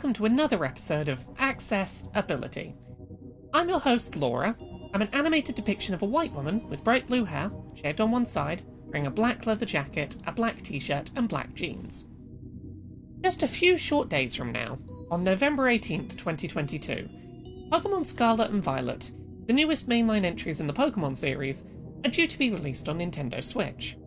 welcome to another episode of Access Ability. I'm your host, Laura. I'm an animated depiction of a white woman with bright blue hair, shaved on one side, wearing a black leather jacket, a black t shirt, and black jeans. Just a few short days from now, on November 18th, 2022, Pokemon Scarlet and Violet, the newest mainline entries in the Pokemon series, are due to be released on Nintendo Switch.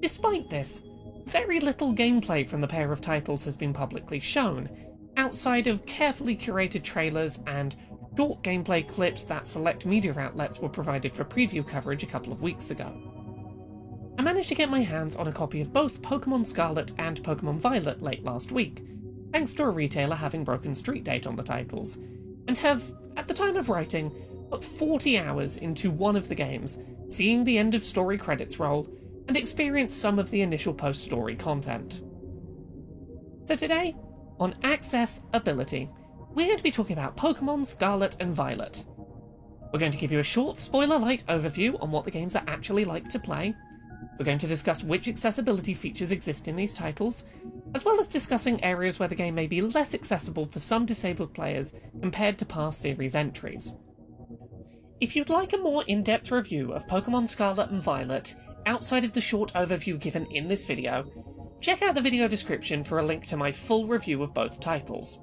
Despite this, very little gameplay from the pair of titles has been publicly shown, outside of carefully curated trailers and short gameplay clips that select media outlets were provided for preview coverage a couple of weeks ago. I managed to get my hands on a copy of both Pokemon Scarlet and Pokemon Violet late last week, thanks to a retailer having broken street date on the titles, and have, at the time of writing, put 40 hours into one of the games, seeing the end of story credits roll, and experience some of the initial post story content. So today, on Access Ability, we're going to be talking about Pokemon Scarlet and Violet. We're going to give you a short spoiler light overview on what the games are actually like to play. We're going to discuss which accessibility features exist in these titles, as well as discussing areas where the game may be less accessible for some disabled players compared to past series entries. If you'd like a more in depth review of Pokemon Scarlet and Violet, outside of the short overview given in this video, check out the video description for a link to my full review of both titles.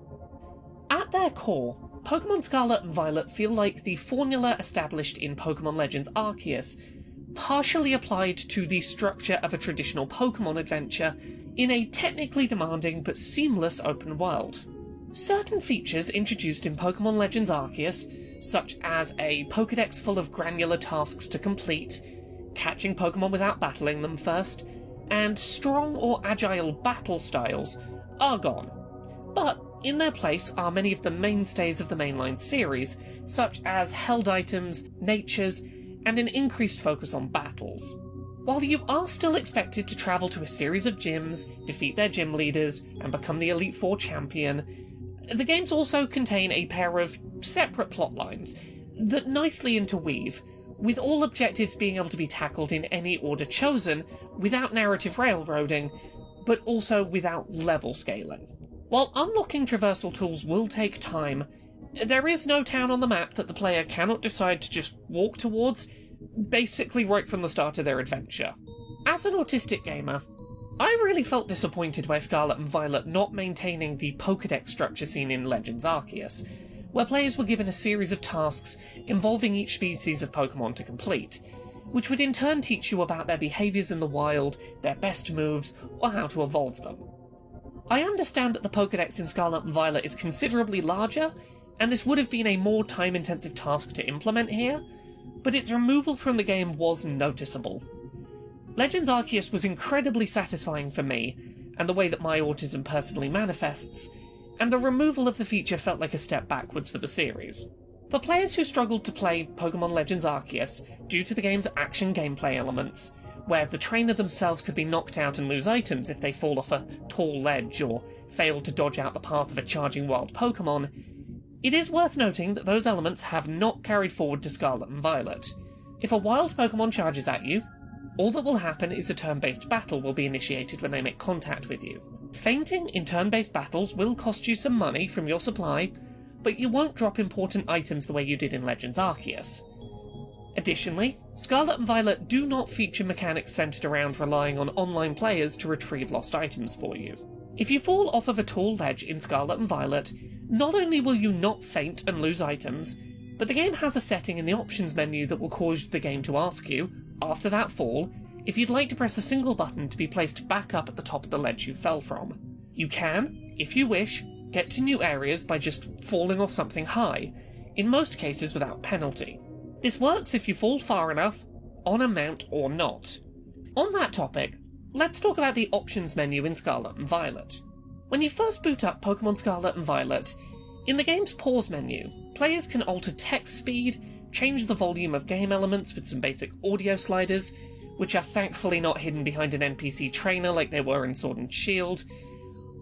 At their core, Pokemon Scarlet and Violet feel like the formula established in Pokemon Legends Arceus, partially applied to the structure of a traditional Pokemon adventure in a technically demanding but seamless open world. Certain features introduced in Pokemon Legends Arceus, such as a Pokedex full of granular tasks to complete, catching Pokemon without battling them first, and strong or agile battle styles, are gone. But in their place are many of the mainstays of the mainline series, such as held items, natures, and an increased focus on battles. While you are still expected to travel to a series of gyms, defeat their gym leaders, and become the Elite Four champion, the games also contain a pair of separate plot lines that nicely interweave, with all objectives being able to be tackled in any order chosen without narrative railroading, but also without level scaling. While unlocking traversal tools will take time, there is no town on the map that the player cannot decide to just walk towards, basically right from the start of their adventure. As an autistic gamer, I really felt disappointed by Scarlet and Violet not maintaining the Pokedex structure seen in Legends Arceus, where players were given a series of tasks involving each species of Pokemon to complete, which would in turn teach you about their behaviours in the wild, their best moves, or how to evolve them. I understand that the Pokedex in Scarlet and Violet is considerably larger, and this would have been a more time intensive task to implement here, but its removal from the game was noticeable. Legends Arceus was incredibly satisfying for me, and the way that my autism personally manifests, and the removal of the feature felt like a step backwards for the series. For players who struggled to play Pokemon Legends Arceus due to the game's action gameplay elements, where the trainer themselves could be knocked out and lose items if they fall off a tall ledge or fail to dodge out the path of a charging wild Pokemon, it is worth noting that those elements have not carried forward to Scarlet and Violet. If a wild Pokemon charges at you, all that will happen is a turn based battle will be initiated when they make contact with you. Fainting in turn based battles will cost you some money from your supply, but you won't drop important items the way you did in Legends Arceus. Additionally, Scarlet and Violet do not feature mechanics centered around relying on online players to retrieve lost items for you. If you fall off of a tall ledge in Scarlet and Violet, not only will you not faint and lose items, but the game has a setting in the options menu that will cause the game to ask you, after that fall, if you'd like to press a single button to be placed back up at the top of the ledge you fell from. You can, if you wish, get to new areas by just falling off something high, in most cases without penalty. This works if you fall far enough, on a mount or not. On that topic, let's talk about the options menu in Scarlet and Violet. When you first boot up Pokemon Scarlet and Violet, in the game's pause menu, players can alter text speed, change the volume of game elements with some basic audio sliders, which are thankfully not hidden behind an NPC trainer like they were in Sword and Shield,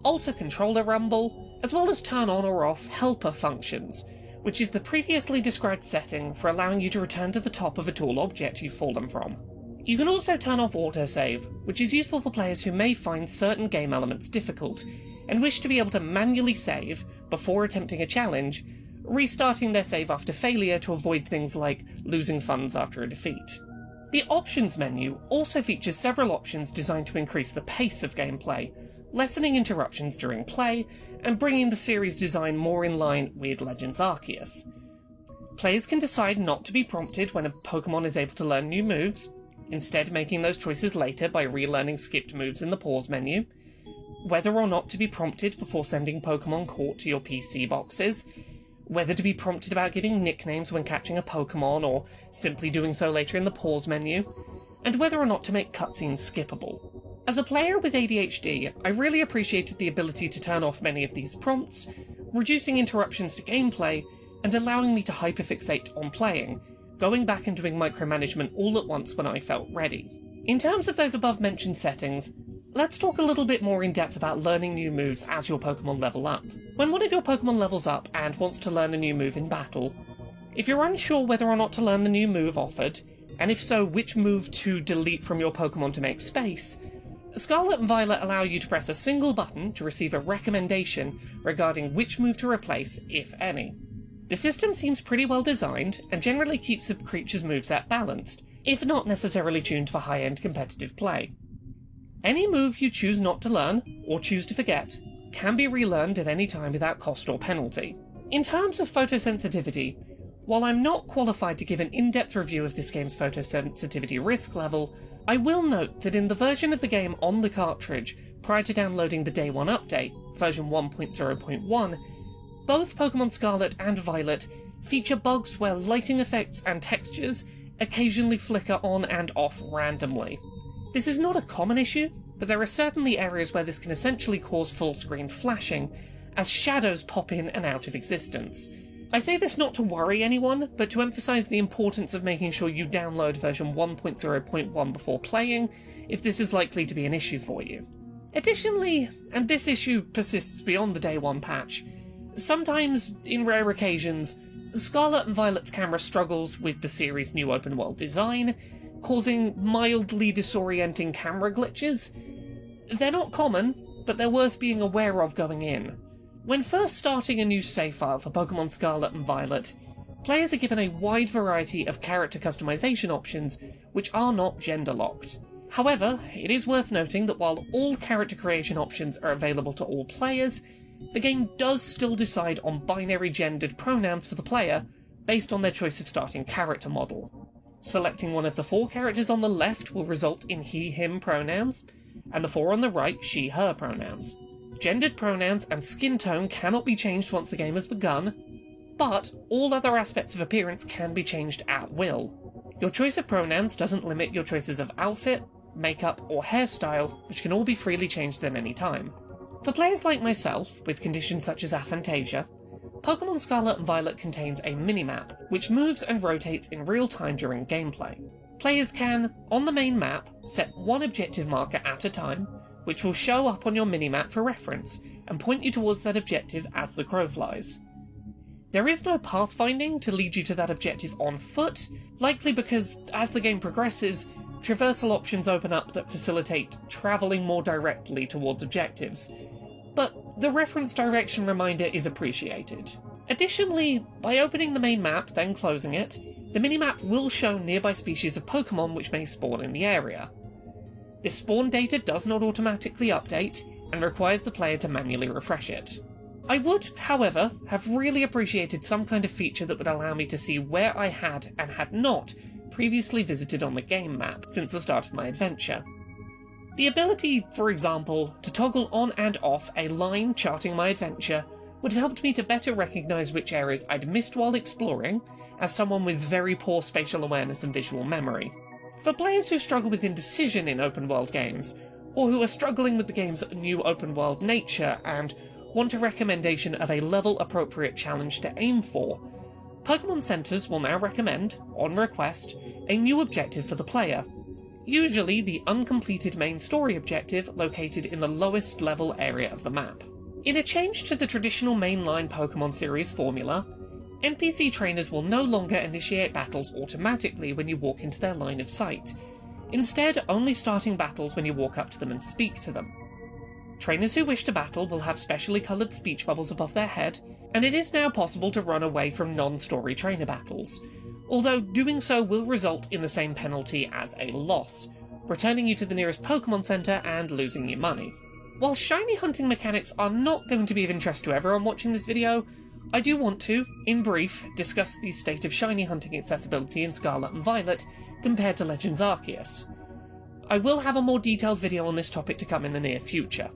alter controller rumble, as well as turn on or off helper functions, which is the previously described setting for allowing you to return to the top of a tall object you've fallen from. You can also turn off autosave, which is useful for players who may find certain game elements difficult, and wish to be able to manually save before attempting a challenge, restarting their save after failure to avoid things like losing funds after a defeat. The options menu also features several options designed to increase the pace of gameplay, lessening interruptions during play, and bringing the series design more in line with Legends Arceus. Players can decide not to be prompted when a Pokemon is able to learn new moves, instead making those choices later by relearning skipped moves in the pause menu, whether or not to be prompted before sending Pokemon caught to your PC boxes, whether to be prompted about giving nicknames when catching a Pokemon or simply doing so later in the pause menu, and whether or not to make cutscenes skippable. As a player with ADHD, I really appreciated the ability to turn off many of these prompts, reducing interruptions to gameplay and allowing me to hyperfixate on playing, going back and doing micromanagement all at once when I felt ready. In terms of those above mentioned settings, let's talk a little bit more in depth about learning new moves as your Pokemon level up. When one of your Pokemon levels up and wants to learn a new move in battle, if you're unsure whether or not to learn the new move offered, and if so, which move to delete from your Pokemon to make space, Scarlet and Violet allow you to press a single button to receive a recommendation regarding which move to replace, if any. The system seems pretty well designed and generally keeps a creature's moveset balanced, if not necessarily tuned for high end competitive play. Any move you choose not to learn, or choose to forget, can be relearned at any time without cost or penalty. In terms of photosensitivity, while I'm not qualified to give an in depth review of this game's photosensitivity risk level, I will note that in the version of the game on the cartridge, prior to downloading the Day 1 update, version 1.0.1, both Pokemon Scarlet and Violet feature bugs where lighting effects and textures occasionally flicker on and off randomly. This is not a common issue, but there are certainly areas where this can essentially cause full screen flashing, as shadows pop in and out of existence. I say this not to worry anyone, but to emphasize the importance of making sure you download version 1.0.1 before playing, if this is likely to be an issue for you. Additionally, and this issue persists beyond the day one patch, sometimes, in rare occasions, Scarlet and Violet's camera struggles with the series' new open world design, causing mildly disorienting camera glitches. They're not common, but they're worth being aware of going in. When first starting a new save file for Pokemon Scarlet and Violet, players are given a wide variety of character customization options which are not gender locked. However, it is worth noting that while all character creation options are available to all players, the game does still decide on binary gendered pronouns for the player based on their choice of starting character model. Selecting one of the four characters on the left will result in he him pronouns, and the four on the right she her pronouns. Gendered pronouns and skin tone cannot be changed once the game has begun, but all other aspects of appearance can be changed at will. Your choice of pronouns doesn't limit your choices of outfit, makeup, or hairstyle, which can all be freely changed at any time. For players like myself, with conditions such as aphantasia, Pokemon Scarlet and Violet contains a minimap, which moves and rotates in real time during gameplay. Players can, on the main map, set one objective marker at a time, which will show up on your minimap for reference and point you towards that objective as the crow flies. There is no pathfinding to lead you to that objective on foot, likely because as the game progresses, traversal options open up that facilitate travelling more directly towards objectives. The reference direction reminder is appreciated. Additionally, by opening the main map, then closing it, the minimap will show nearby species of Pokemon which may spawn in the area. This spawn data does not automatically update and requires the player to manually refresh it. I would, however, have really appreciated some kind of feature that would allow me to see where I had and had not previously visited on the game map since the start of my adventure. The ability, for example, to toggle on and off a line charting my adventure would have helped me to better recognise which areas I'd missed while exploring, as someone with very poor spatial awareness and visual memory. For players who struggle with indecision in open world games, or who are struggling with the game's new open world nature and want a recommendation of a level appropriate challenge to aim for, Pokemon Centers will now recommend, on request, a new objective for the player. Usually the uncompleted main story objective located in the lowest level area of the map. In a change to the traditional mainline Pokemon series formula, NPC trainers will no longer initiate battles automatically when you walk into their line of sight, instead, only starting battles when you walk up to them and speak to them. Trainers who wish to battle will have specially coloured speech bubbles above their head, and it is now possible to run away from non story trainer battles, although doing so will result in the same penalty as a loss, returning you to the nearest Pokemon Center and losing your money. While shiny hunting mechanics are not going to be of interest to everyone watching this video, I do want to, in brief, discuss the state of shiny hunting accessibility in Scarlet and Violet compared to Legends Arceus. I will have a more detailed video on this topic to come in the near future.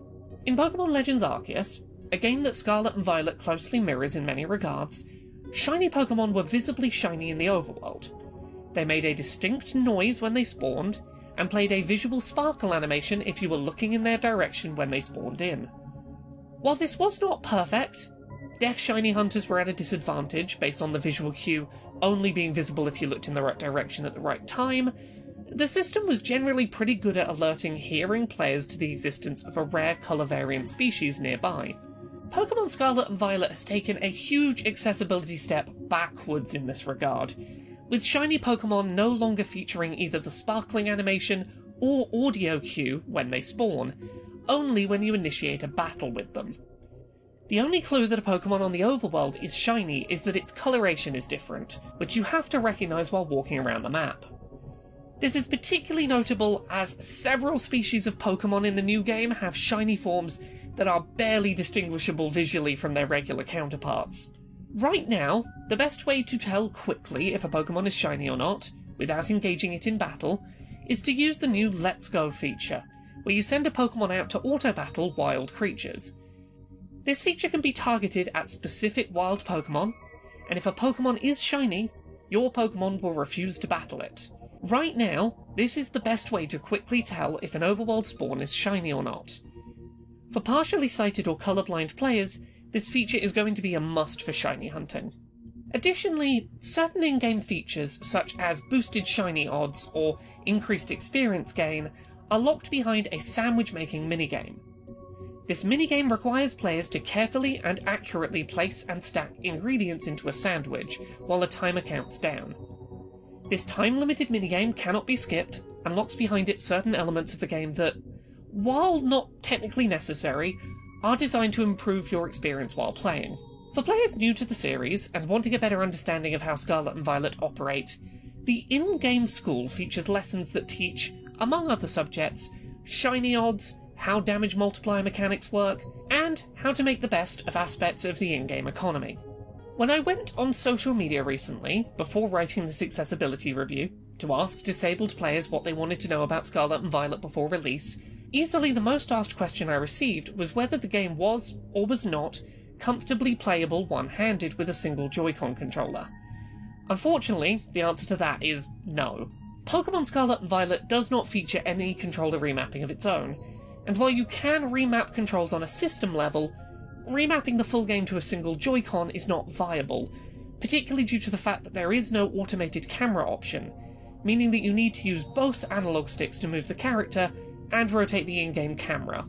In Pokemon Legends Arceus, a game that Scarlet and Violet closely mirrors in many regards, shiny Pokemon were visibly shiny in the overworld. They made a distinct noise when they spawned, and played a visual sparkle animation if you were looking in their direction when they spawned in. While this was not perfect, deaf shiny hunters were at a disadvantage based on the visual cue only being visible if you looked in the right direction at the right time, the system was generally pretty good at alerting hearing players to the existence of a rare colour variant species nearby. Pokemon Scarlet and Violet has taken a huge accessibility step backwards in this regard, with shiny Pokemon no longer featuring either the sparkling animation or audio cue when they spawn, only when you initiate a battle with them. The only clue that a Pokemon on the overworld is shiny is that its coloration is different, which you have to recognise while walking around the map. This is particularly notable as several species of Pokemon in the new game have shiny forms that are barely distinguishable visually from their regular counterparts. Right now, the best way to tell quickly if a Pokemon is shiny or not, without engaging it in battle, is to use the new Let's Go feature, where you send a Pokemon out to auto battle wild creatures. This feature can be targeted at specific wild Pokemon, and if a Pokemon is shiny, your Pokemon will refuse to battle it. Right now, this is the best way to quickly tell if an overworld spawn is shiny or not. For partially sighted or colourblind players, this feature is going to be a must for shiny hunting. Additionally, certain in game features, such as boosted shiny odds or increased experience gain, are locked behind a sandwich making minigame. This minigame requires players to carefully and accurately place and stack ingredients into a sandwich while a timer counts down. This time limited minigame cannot be skipped, and locks behind it certain elements of the game that, while not technically necessary, are designed to improve your experience while playing. For players new to the series and wanting a better understanding of how Scarlet and Violet operate, the in game school features lessons that teach, among other subjects, shiny odds, how damage multiplier mechanics work, and how to make the best of aspects of the in game economy. When I went on social media recently, before writing this accessibility review, to ask disabled players what they wanted to know about Scarlet and Violet before release, easily the most asked question I received was whether the game was, or was not, comfortably playable one handed with a single Joy-Con controller. Unfortunately, the answer to that is no. Pokemon Scarlet and Violet does not feature any controller remapping of its own, and while you can remap controls on a system level, remapping the full game to a single Joy-Con is not viable, particularly due to the fact that there is no automated camera option, meaning that you need to use both analog sticks to move the character and rotate the in-game camera.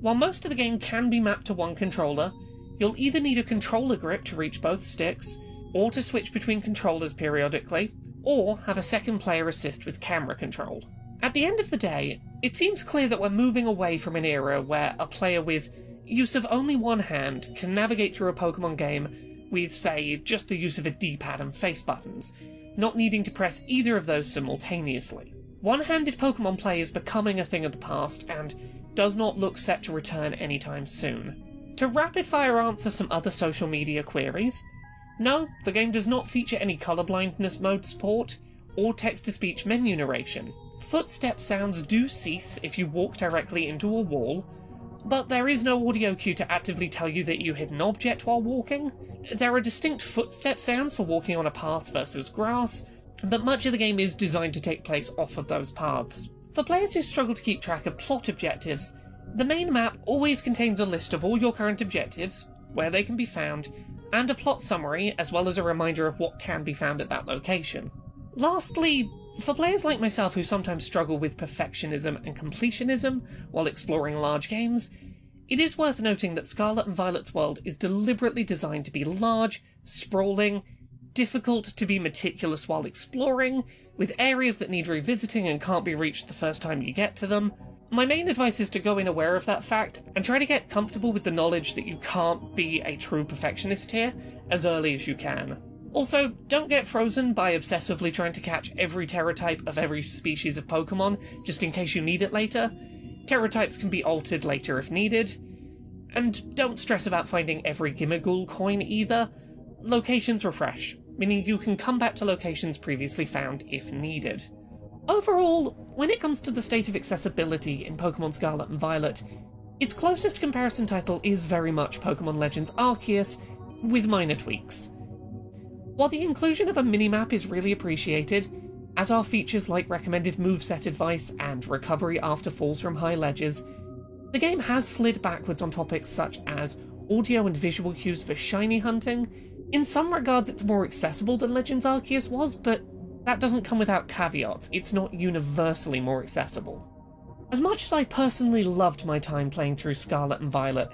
While most of the game can be mapped to one controller, you'll either need a controller grip to reach both sticks, or to switch between controllers periodically, or have a second player assist with camera control. At the end of the day, it seems clear that we're moving away from an era where a player with use of only one hand can navigate through a Pokemon game with, say, just the use of a D pad and face buttons, not needing to press either of those simultaneously. One handed Pokemon play is becoming a thing of the past and does not look set to return anytime soon. To rapid fire answer some other social media queries, no, the game does not feature any colorblindness mode support or text to speech menu narration. Footstep sounds do cease if you walk directly into a wall, but there is no audio cue to actively tell you that you hit an object while walking. There are distinct footstep sounds for walking on a path versus grass, but much of the game is designed to take place off of those paths. For players who struggle to keep track of plot objectives, the main map always contains a list of all your current objectives, where they can be found, and a plot summary, as well as a reminder of what can be found at that location. Lastly, for players like myself who sometimes struggle with perfectionism and completionism while exploring large games, it is worth noting that Scarlet and Violet's world is deliberately designed to be large, sprawling, difficult to be meticulous while exploring, with areas that need revisiting and can't be reached the first time you get to them, my main advice is to go in aware of that fact and try to get comfortable with the knowledge that you can't be a true perfectionist here as early as you can. Also, don't get frozen by obsessively trying to catch every type of every species of Pokemon just in case you need it later. types can be altered later if needed. And don't stress about finding every Gimmighoul coin either. Locations refresh, meaning you can come back to locations previously found if needed. Overall, when it comes to the state of accessibility in Pokemon Scarlet and Violet, its closest comparison title is very much Pokemon Legends Arceus, with minor tweaks. While the inclusion of a minimap is really appreciated, as are features like recommended moveset advice and recovery after falls from high ledges, the game has slid backwards on topics such as audio and visual cues for shiny hunting. In some regards, it's more accessible than Legends Arceus was, but that doesn't come without caveats, it's not universally more accessible. As much as I personally loved my time playing through Scarlet and Violet,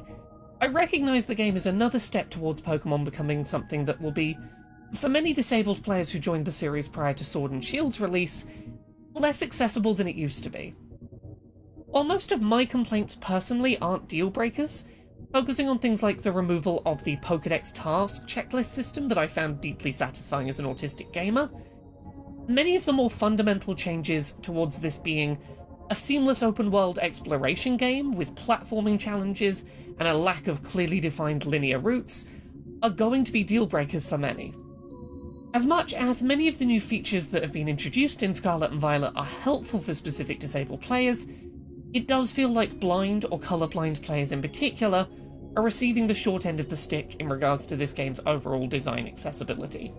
I recognise the game is another step towards Pokemon becoming something that will be, for many disabled players who joined the series prior to Sword and Shield's release, less accessible than it used to be. While most of my complaints personally aren't deal breakers, focusing on things like the removal of the Pokedex task checklist system that I found deeply satisfying as an autistic gamer, Many of the more fundamental changes towards this being a seamless open world exploration game with platforming challenges and a lack of clearly defined linear routes are going to be deal breakers for many. As much as many of the new features that have been introduced in Scarlet and Violet are helpful for specific disabled players, it does feel like blind or colorblind players in particular are receiving the short end of the stick in regards to this game's overall design accessibility.